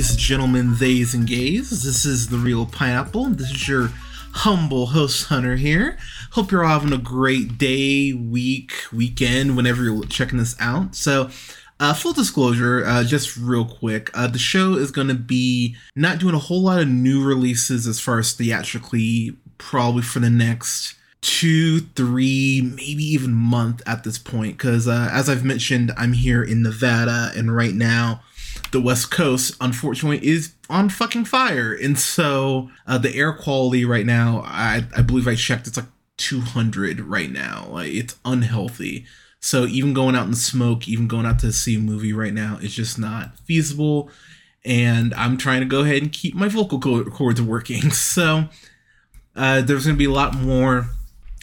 Ladies, gentlemen, theys, and gays. This is the Reel Pineapple. This is your humble host, Hunter, here. Hope you're all having a great day, week, weekend, whenever you're checking this out. So, uh, full disclosure, uh, just real quick, uh, the show is going to be not doing a whole lot of new releases as far as theatrically, probably for the next two, three, maybe even month at this point. Because uh, as I've mentioned, I'm here in Nevada, and right now, the West Coast, unfortunately, is on fucking fire. And so uh, the air quality right now, I, I believe I checked, it's like 200 right now. Like it's unhealthy. So even going out and smoke, even going out to see a movie right now is just not feasible. And I'm trying to go ahead and keep my vocal cords working. So uh, there's going to be a lot more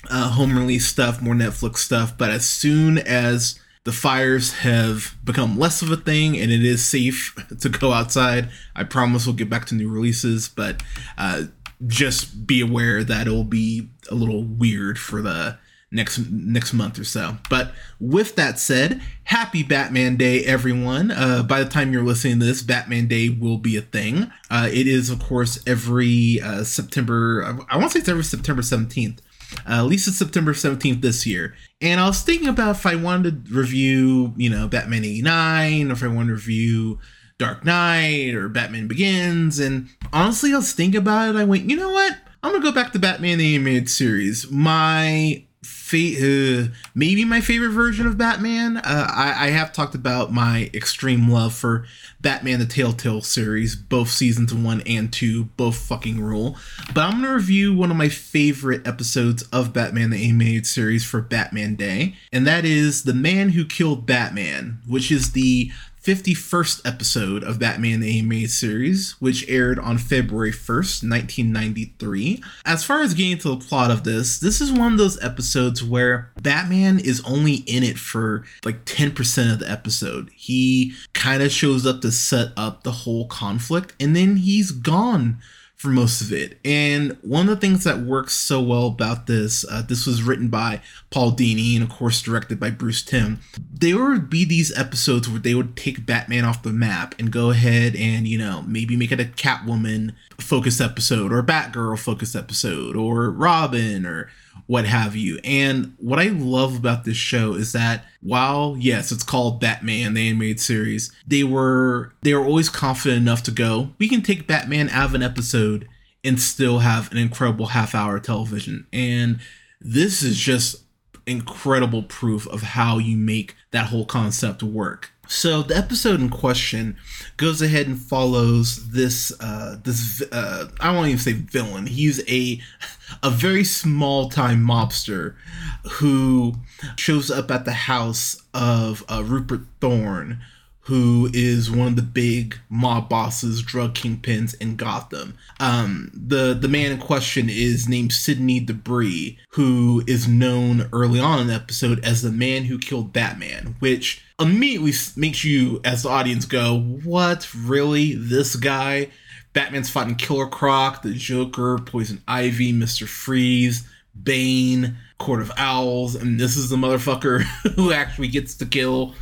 uh, home release stuff, more Netflix stuff. But as soon as the fires have become less of a thing and it is safe to go outside, I promise we'll get back to new releases. But uh, just be aware that it'll be a little weird for the next next month or so. But with that said, happy Batman Day, everyone! Uh, by the time you're listening to this, Batman Day will be a thing. Uh, it is, of course, every uh, September. I want to say it's every September 17th. Uh, at least it's September 17th this year. And I was thinking about if I wanted to review, you know, Batman 89, or if I want to review Dark Knight or Batman Begins. And honestly, I was thinking about it. I went, you know what? I'm going to go back to Batman the Animated Series. My fa- uh, maybe my favorite version of Batman. Uh, I, I have talked about my extreme love for Batman the Telltale series, both seasons one and two, both fucking rule. But I'm gonna review one of my favorite episodes of Batman the Animated Series for Batman Day, and that is The Man Who Killed Batman, which is the 51st episode of Batman the Animated Series, which aired on February 1st, 1993. As far as getting to the plot of this, this is one of those episodes where Batman is only in it for like 10% of the episode. He kind of shows up to set up the whole conflict and then he's gone for most of it. And one of the things that works so well about this, uh, this was written by Paul Dini and of course directed by Bruce Timm. There would be these episodes where they would take Batman off the map and go ahead and you know maybe make it a Catwoman focused episode or Batgirl focused episode or Robin or what have you. And what I love about this show is that while yes, it's called Batman the animated series, they were they were always confident enough to go, we can take Batman out of an episode and still have an incredible half hour television. And this is just incredible proof of how you make that whole concept work. So the episode in question goes ahead and follows this uh, this uh, I won't even say villain. He's a a very small time mobster who shows up at the house of uh, Rupert Thorne, who is one of the big mob bosses, drug kingpins in Gotham. Um, the the man in question is named Sidney Debris, who is known early on in the episode as the man who killed Batman, which immediately makes you, as the audience, go, "What? Really? This guy?" Batman's fighting Killer Croc, the Joker, Poison Ivy, Mister Freeze, Bane, Court of Owls, and this is the motherfucker who actually gets to kill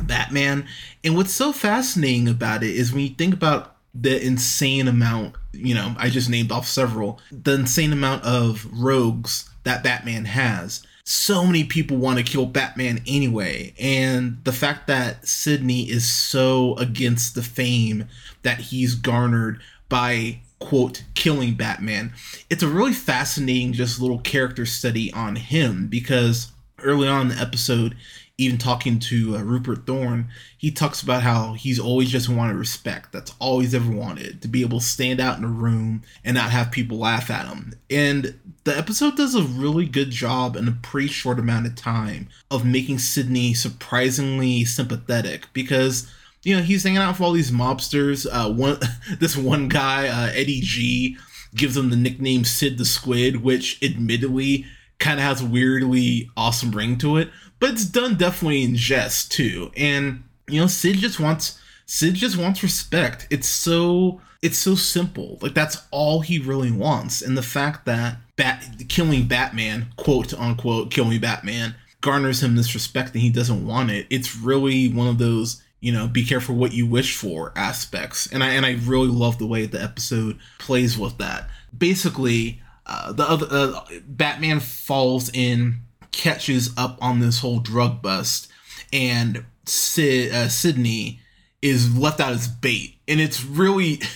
Batman. And what's so fascinating about it is when you think about the insane amount, you know, I just named off several, the insane amount of rogues that Batman has. So many people want to kill Batman anyway. And the fact that Sidney is so against the fame that he's garnered by quote killing Batman, it's a really fascinating just little character study on him because early on in the episode even talking to uh, Rupert Thorne, he talks about how he's always just wanted respect. That's all he's ever wanted to be able to stand out in a room and not have people laugh at him. And the episode does a really good job in a pretty short amount of time of making Sidney surprisingly sympathetic because you know he's hanging out with all these mobsters. Uh, one this one guy, uh, Eddie G, gives him the nickname Sid the Squid, which admittedly kind of has a weirdly awesome ring to it, but it's done definitely in jest too. And you know, Sid just wants Sid just wants respect. It's so it's so simple. Like that's all he really wants. And the fact that Bat killing Batman, quote unquote, killing Batman, garners him this respect and he doesn't want it. It's really one of those you know be careful what you wish for aspects and i and i really love the way the episode plays with that basically uh, the other uh, batman falls in catches up on this whole drug bust and Sid, uh, Sidney is left out as bait, and it's really.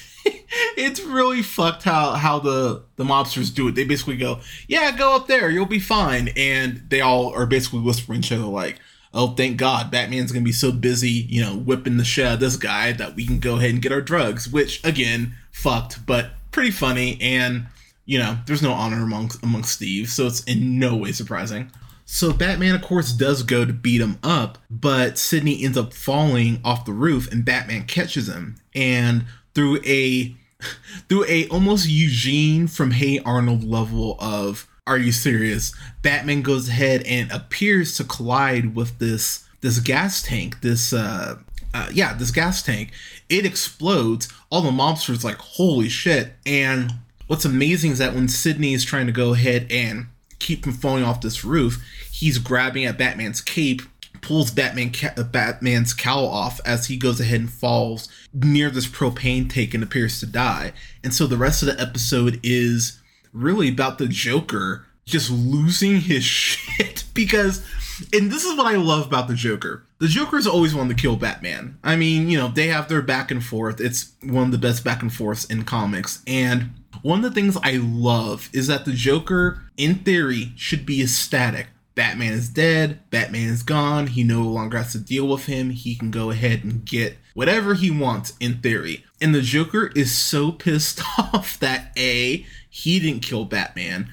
it's really fucked how how the the mobsters do it. They basically go, "Yeah, go up there, you'll be fine," and they all are basically whispering each other like, "Oh, thank God, Batman's gonna be so busy, you know, whipping the shit out of this guy that we can go ahead and get our drugs." Which again, fucked, but pretty funny, and you know, there's no honor amongst amongst thieves, so it's in no way surprising. So Batman, of course, does go to beat him up, but Sidney ends up falling off the roof, and Batman catches him. And through a through a almost Eugene from Hey Arnold level of "Are you serious?" Batman goes ahead and appears to collide with this this gas tank. This uh, uh yeah, this gas tank. It explodes. All the mobsters like, "Holy shit!" And what's amazing is that when Sidney is trying to go ahead and keep from falling off this roof, he's grabbing at Batman's cape, pulls Batman ca- uh, Batman's cowl off as he goes ahead and falls near this propane tank and appears to die. And so the rest of the episode is really about the Joker just losing his shit because and this is what I love about the Joker. The Joker's always wanted to kill Batman. I mean, you know, they have their back and forth. It's one of the best back and forths in comics. And one of the things I love is that the Joker, in theory, should be ecstatic. Batman is dead, Batman is gone, he no longer has to deal with him, he can go ahead and get whatever he wants in theory. And the Joker is so pissed off that A, he didn't kill Batman,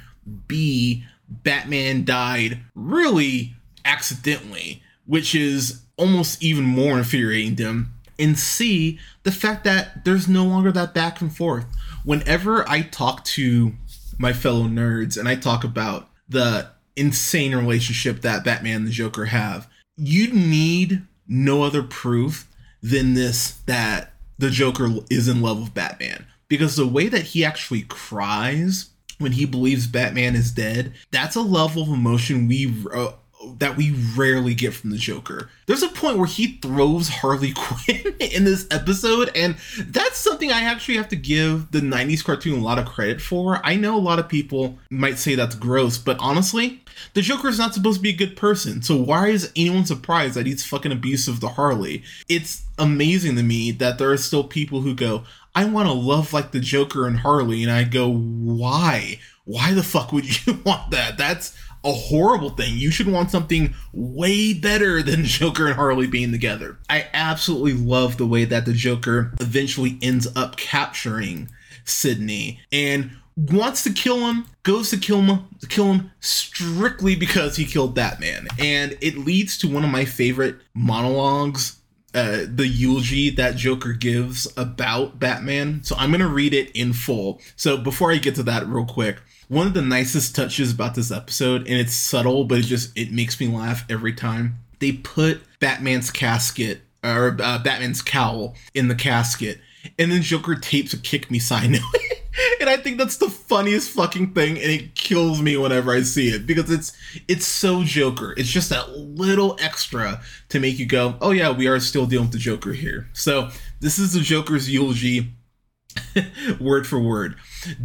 B, Batman died really accidentally, which is almost even more infuriating to him. And C, the fact that there's no longer that back and forth whenever I talk to my fellow nerds and I talk about the insane relationship that Batman and the Joker have, you need no other proof than this that the Joker is in love with Batman. Because the way that he actually cries when he believes Batman is dead, that's a level of emotion we uh, that we rarely get from the Joker. There's a point where he throws Harley Quinn in this episode, and that's something I actually have to give the 90s cartoon a lot of credit for. I know a lot of people might say that's gross, but honestly, the Joker is not supposed to be a good person, so why is anyone surprised that he's fucking abusive to Harley? It's amazing to me that there are still people who go, I want to love like the Joker and Harley, and I go, why? Why the fuck would you want that? That's a horrible thing. You should want something way better than Joker and Harley being together. I absolutely love the way that the Joker eventually ends up capturing Sidney and wants to kill him, goes to kill him, to kill him strictly because he killed Batman. And it leads to one of my favorite monologues uh, the eulogy that Joker gives about Batman. So I'm going to read it in full. So before I get to that, real quick, one of the nicest touches about this episode, and it's subtle, but it just it makes me laugh every time. They put Batman's casket or uh, Batman's cowl in the casket, and then Joker tapes a "kick me" sign. and I think that's the funniest fucking thing, and it kills me whenever I see it because it's it's so Joker. It's just that little extra to make you go, "Oh yeah, we are still dealing with the Joker here." So this is the Joker's eulogy word for word.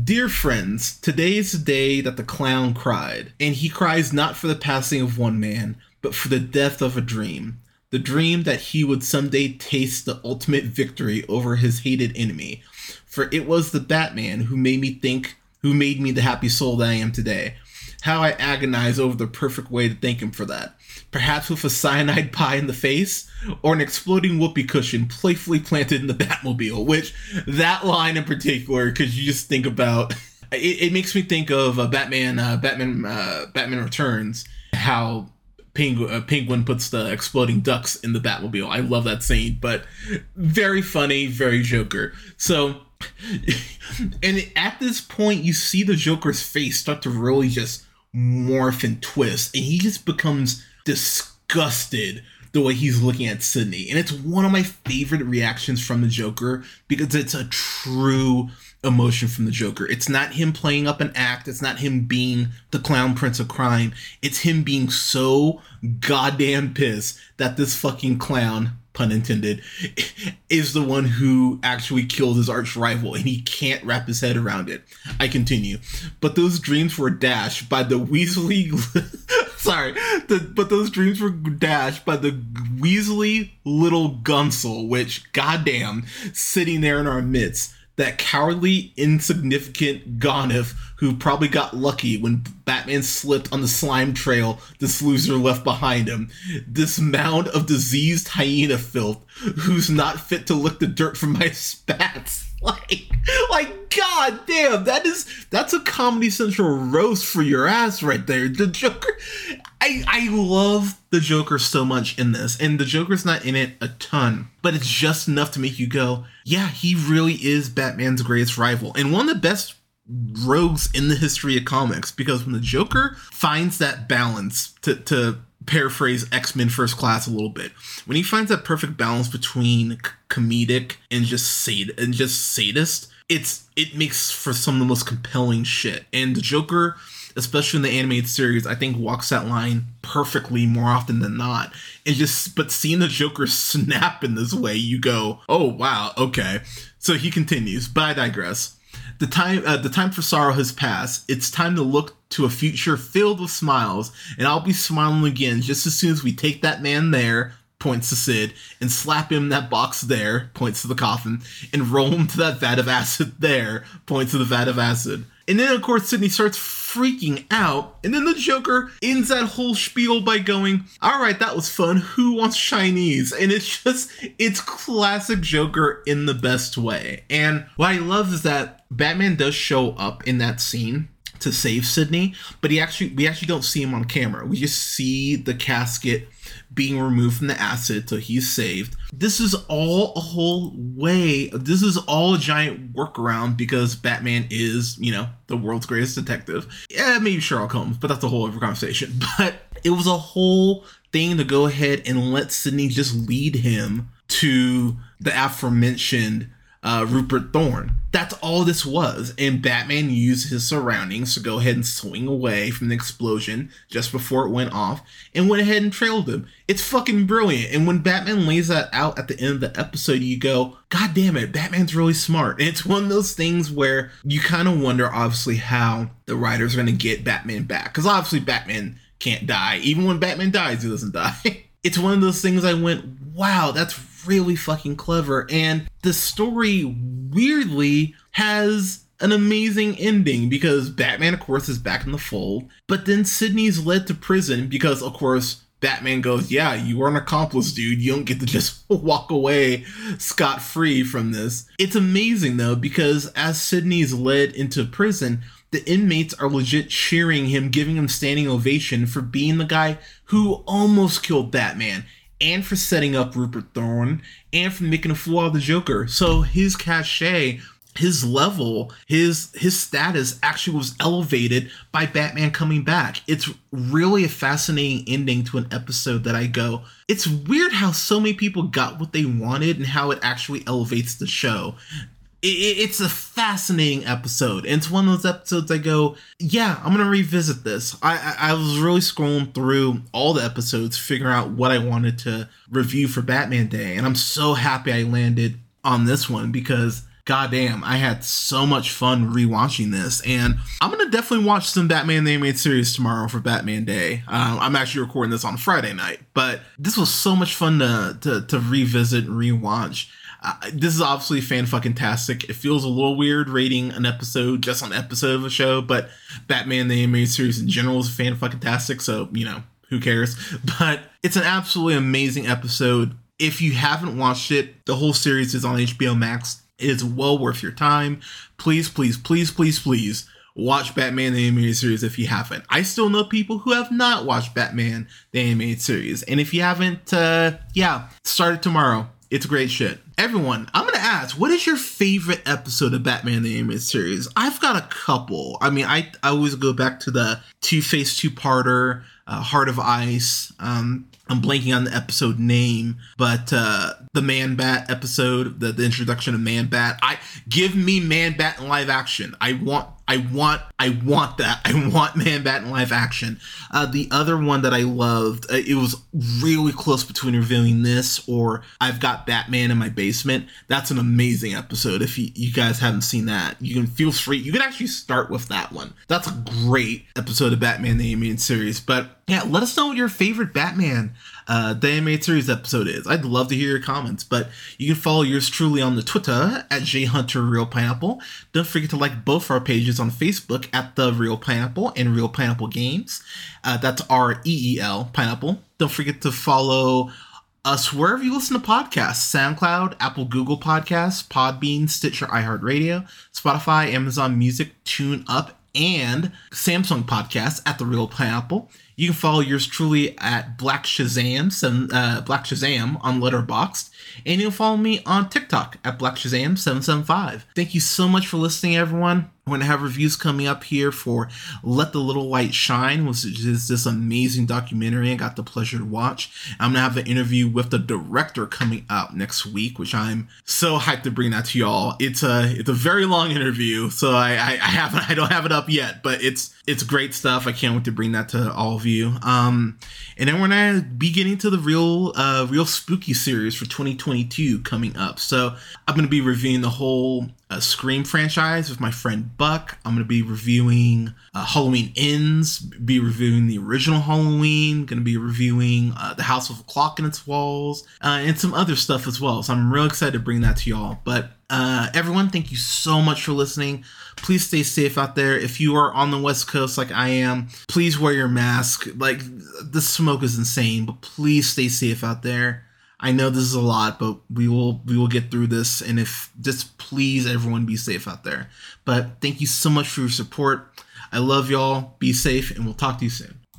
Dear friends, today is the day that the clown cried, and he cries not for the passing of one man, but for the death of a dream. The dream that he would someday taste the ultimate victory over his hated enemy. For it was the Batman who made me think, who made me the happy soul that I am today. How I agonize over the perfect way to thank him for that perhaps with a cyanide pie in the face, or an exploding whoopee cushion playfully planted in the Batmobile. Which that line in particular, because you just think about it, it, makes me think of uh, Batman, uh, Batman, uh, Batman Returns, how Penguin, uh, Penguin puts the exploding ducks in the Batmobile. I love that scene, but very funny, very Joker. So, and at this point, you see the Joker's face start to really just morph and twist, and he just becomes disgusted the way he's looking at Sidney. And it's one of my favorite reactions from the Joker because it's a true emotion from the Joker. It's not him playing up an act, it's not him being the clown prince of crime. It's him being so goddamn pissed that this fucking clown pun intended, is the one who actually killed his arch rival and he can't wrap his head around it. I continue. But those dreams were dashed by the Weasley. Sorry, the, but those dreams were dashed by the Weasley little Gunsel, which, goddamn, sitting there in our midst that cowardly, insignificant Gonif who probably got lucky when Batman slipped on the slime trail this loser left behind him. This mound of diseased hyena filth who's not fit to lick the dirt from my spats. Like, like, god damn, that is that's a Comedy Central roast for your ass right there. The Joker, I I love the Joker so much in this, and the Joker's not in it a ton, but it's just enough to make you go, yeah, he really is Batman's greatest rival, and one of the best rogues in the history of comics. Because when the Joker finds that balance to to paraphrase X-Men First Class a little bit. When he finds that perfect balance between comedic and just sad and just sadist, it's it makes for some of the most compelling shit. And the Joker, especially in the animated series, I think walks that line perfectly more often than not. And just but seeing the Joker snap in this way, you go, "Oh wow, okay." So he continues, but I digress. The time uh, the time for sorrow has passed. It's time to look to a future filled with smiles, and I'll be smiling again just as soon as we take that man there, points to Sid, and slap him in that box there, points to the coffin, and roll him to that vat of acid there, points to the vat of acid. And then, of course, Sidney starts freaking out. And then the Joker ends that whole spiel by going, All right, that was fun. Who wants Chinese? And it's just, it's classic Joker in the best way. And what I love is that Batman does show up in that scene to save Sidney, but he actually we actually don't see him on camera. We just see the casket being removed from the acid so he's saved. This is all a whole way. This is all a giant workaround because Batman is, you know, the world's greatest detective. Yeah, maybe Sherlock Holmes, but that's a whole other conversation. But it was a whole thing to go ahead and let Sidney just lead him to the aforementioned uh, Rupert Thorne. That's all this was. And Batman used his surroundings to go ahead and swing away from the explosion just before it went off and went ahead and trailed him. It's fucking brilliant. And when Batman lays that out at the end of the episode, you go, God damn it, Batman's really smart. And it's one of those things where you kind of wonder, obviously, how the writers are going to get Batman back. Because obviously, Batman can't die. Even when Batman dies, he doesn't die. it's one of those things I went, wow, that's really fucking clever. And the story, weirdly, has an amazing ending because Batman, of course, is back in the fold. But then Sidney's led to prison because, of course, Batman goes, Yeah, you are an accomplice, dude. You don't get to just walk away scot free from this. It's amazing, though, because as Sidney's led into prison, the inmates are legit cheering him, giving him standing ovation for being the guy who almost killed Batman and for setting up Rupert Thorne and for making a fool out of the Joker. So his cachet, his level, his his status actually was elevated by Batman coming back. It's really a fascinating ending to an episode that I go, it's weird how so many people got what they wanted and how it actually elevates the show it's a fascinating episode. It's one of those episodes I go, yeah, I'm gonna revisit this. I, I, I was really scrolling through all the episodes, figuring out what I wanted to review for Batman Day, and I'm so happy I landed on this one because goddamn, I had so much fun rewatching this, and I'm gonna definitely watch some Batman the Animated Series tomorrow for Batman Day. Um, I'm actually recording this on Friday night, but this was so much fun to to, to revisit and rewatch this is obviously fan fucking tastic. It feels a little weird rating an episode just on episode of a show, but Batman the animated series in general is fan fucking tastic. So you know who cares? But it's an absolutely amazing episode. If you haven't watched it, the whole series is on HBO Max. It is well worth your time. Please, please, please, please, please watch Batman the animated series if you haven't. I still know people who have not watched Batman the animated series, and if you haven't, uh, yeah, start it tomorrow. It's great shit. Everyone, I'm gonna ask, what is your favorite episode of Batman the Animated Series? I've got a couple. I mean, I, I always go back to the Two Face Two Parter, uh, Heart of Ice. Um, I'm blanking on the episode name, but uh, the Man Bat episode, the, the introduction of Man Bat. I give me Man Bat in live action. I want I want, I want that. I want Man Bat in live action. Uh, the other one that I loved, uh, it was really close between reviewing this or I've got Batman in my basement. That's an amazing episode. If you, you guys haven't seen that, you can feel free. You can actually start with that one. That's a great episode of Batman the Animated Series. But yeah, let us know what your favorite Batman uh, the animated series episode is. I'd love to hear your comments, but you can follow yours truly on the Twitter at jhunterreelpineapple. Don't forget to like both our pages on Facebook at The Reel Pineapple and Reel Pineapple Games. Uh, that's R E E L Pineapple. Don't forget to follow us wherever you listen to podcasts SoundCloud, Apple, Google Podcasts, Podbean, Stitcher, iHeartRadio, Spotify, Amazon Music, Tune Up, and Samsung Podcast at The Reel Pineapple. You can follow yours truly at Black Shazam, some, uh, Black Shazam on Letterboxd, and you'll follow me on TikTok at Black Shazam 775. Thank you so much for listening, everyone. I'm going to have reviews coming up here for Let the Little Light Shine, which is this amazing documentary I got the pleasure to watch. I'm going to have an interview with the director coming up next week, which I'm so hyped to bring that to y'all. It's a it's a very long interview, so I, I, I haven't I don't have it up yet, but it's it's great stuff. I can't wait to bring that to all of you. Um, and then we're gonna be getting to the real uh real spooky series for 2022 coming up. So I'm gonna be reviewing the whole uh, Scream franchise with my friend Buck. I'm going to be reviewing uh, Halloween Ends, be reviewing the original Halloween, going to be reviewing uh, The House with a Clock in its Walls, uh, and some other stuff as well. So I'm real excited to bring that to y'all. But uh, everyone, thank you so much for listening. Please stay safe out there. If you are on the West Coast like I am, please wear your mask. Like, the smoke is insane, but please stay safe out there. I know this is a lot, but we will we will get through this. And if just please everyone be safe out there. But thank you so much for your support. I love y'all. Be safe, and we'll talk to you soon.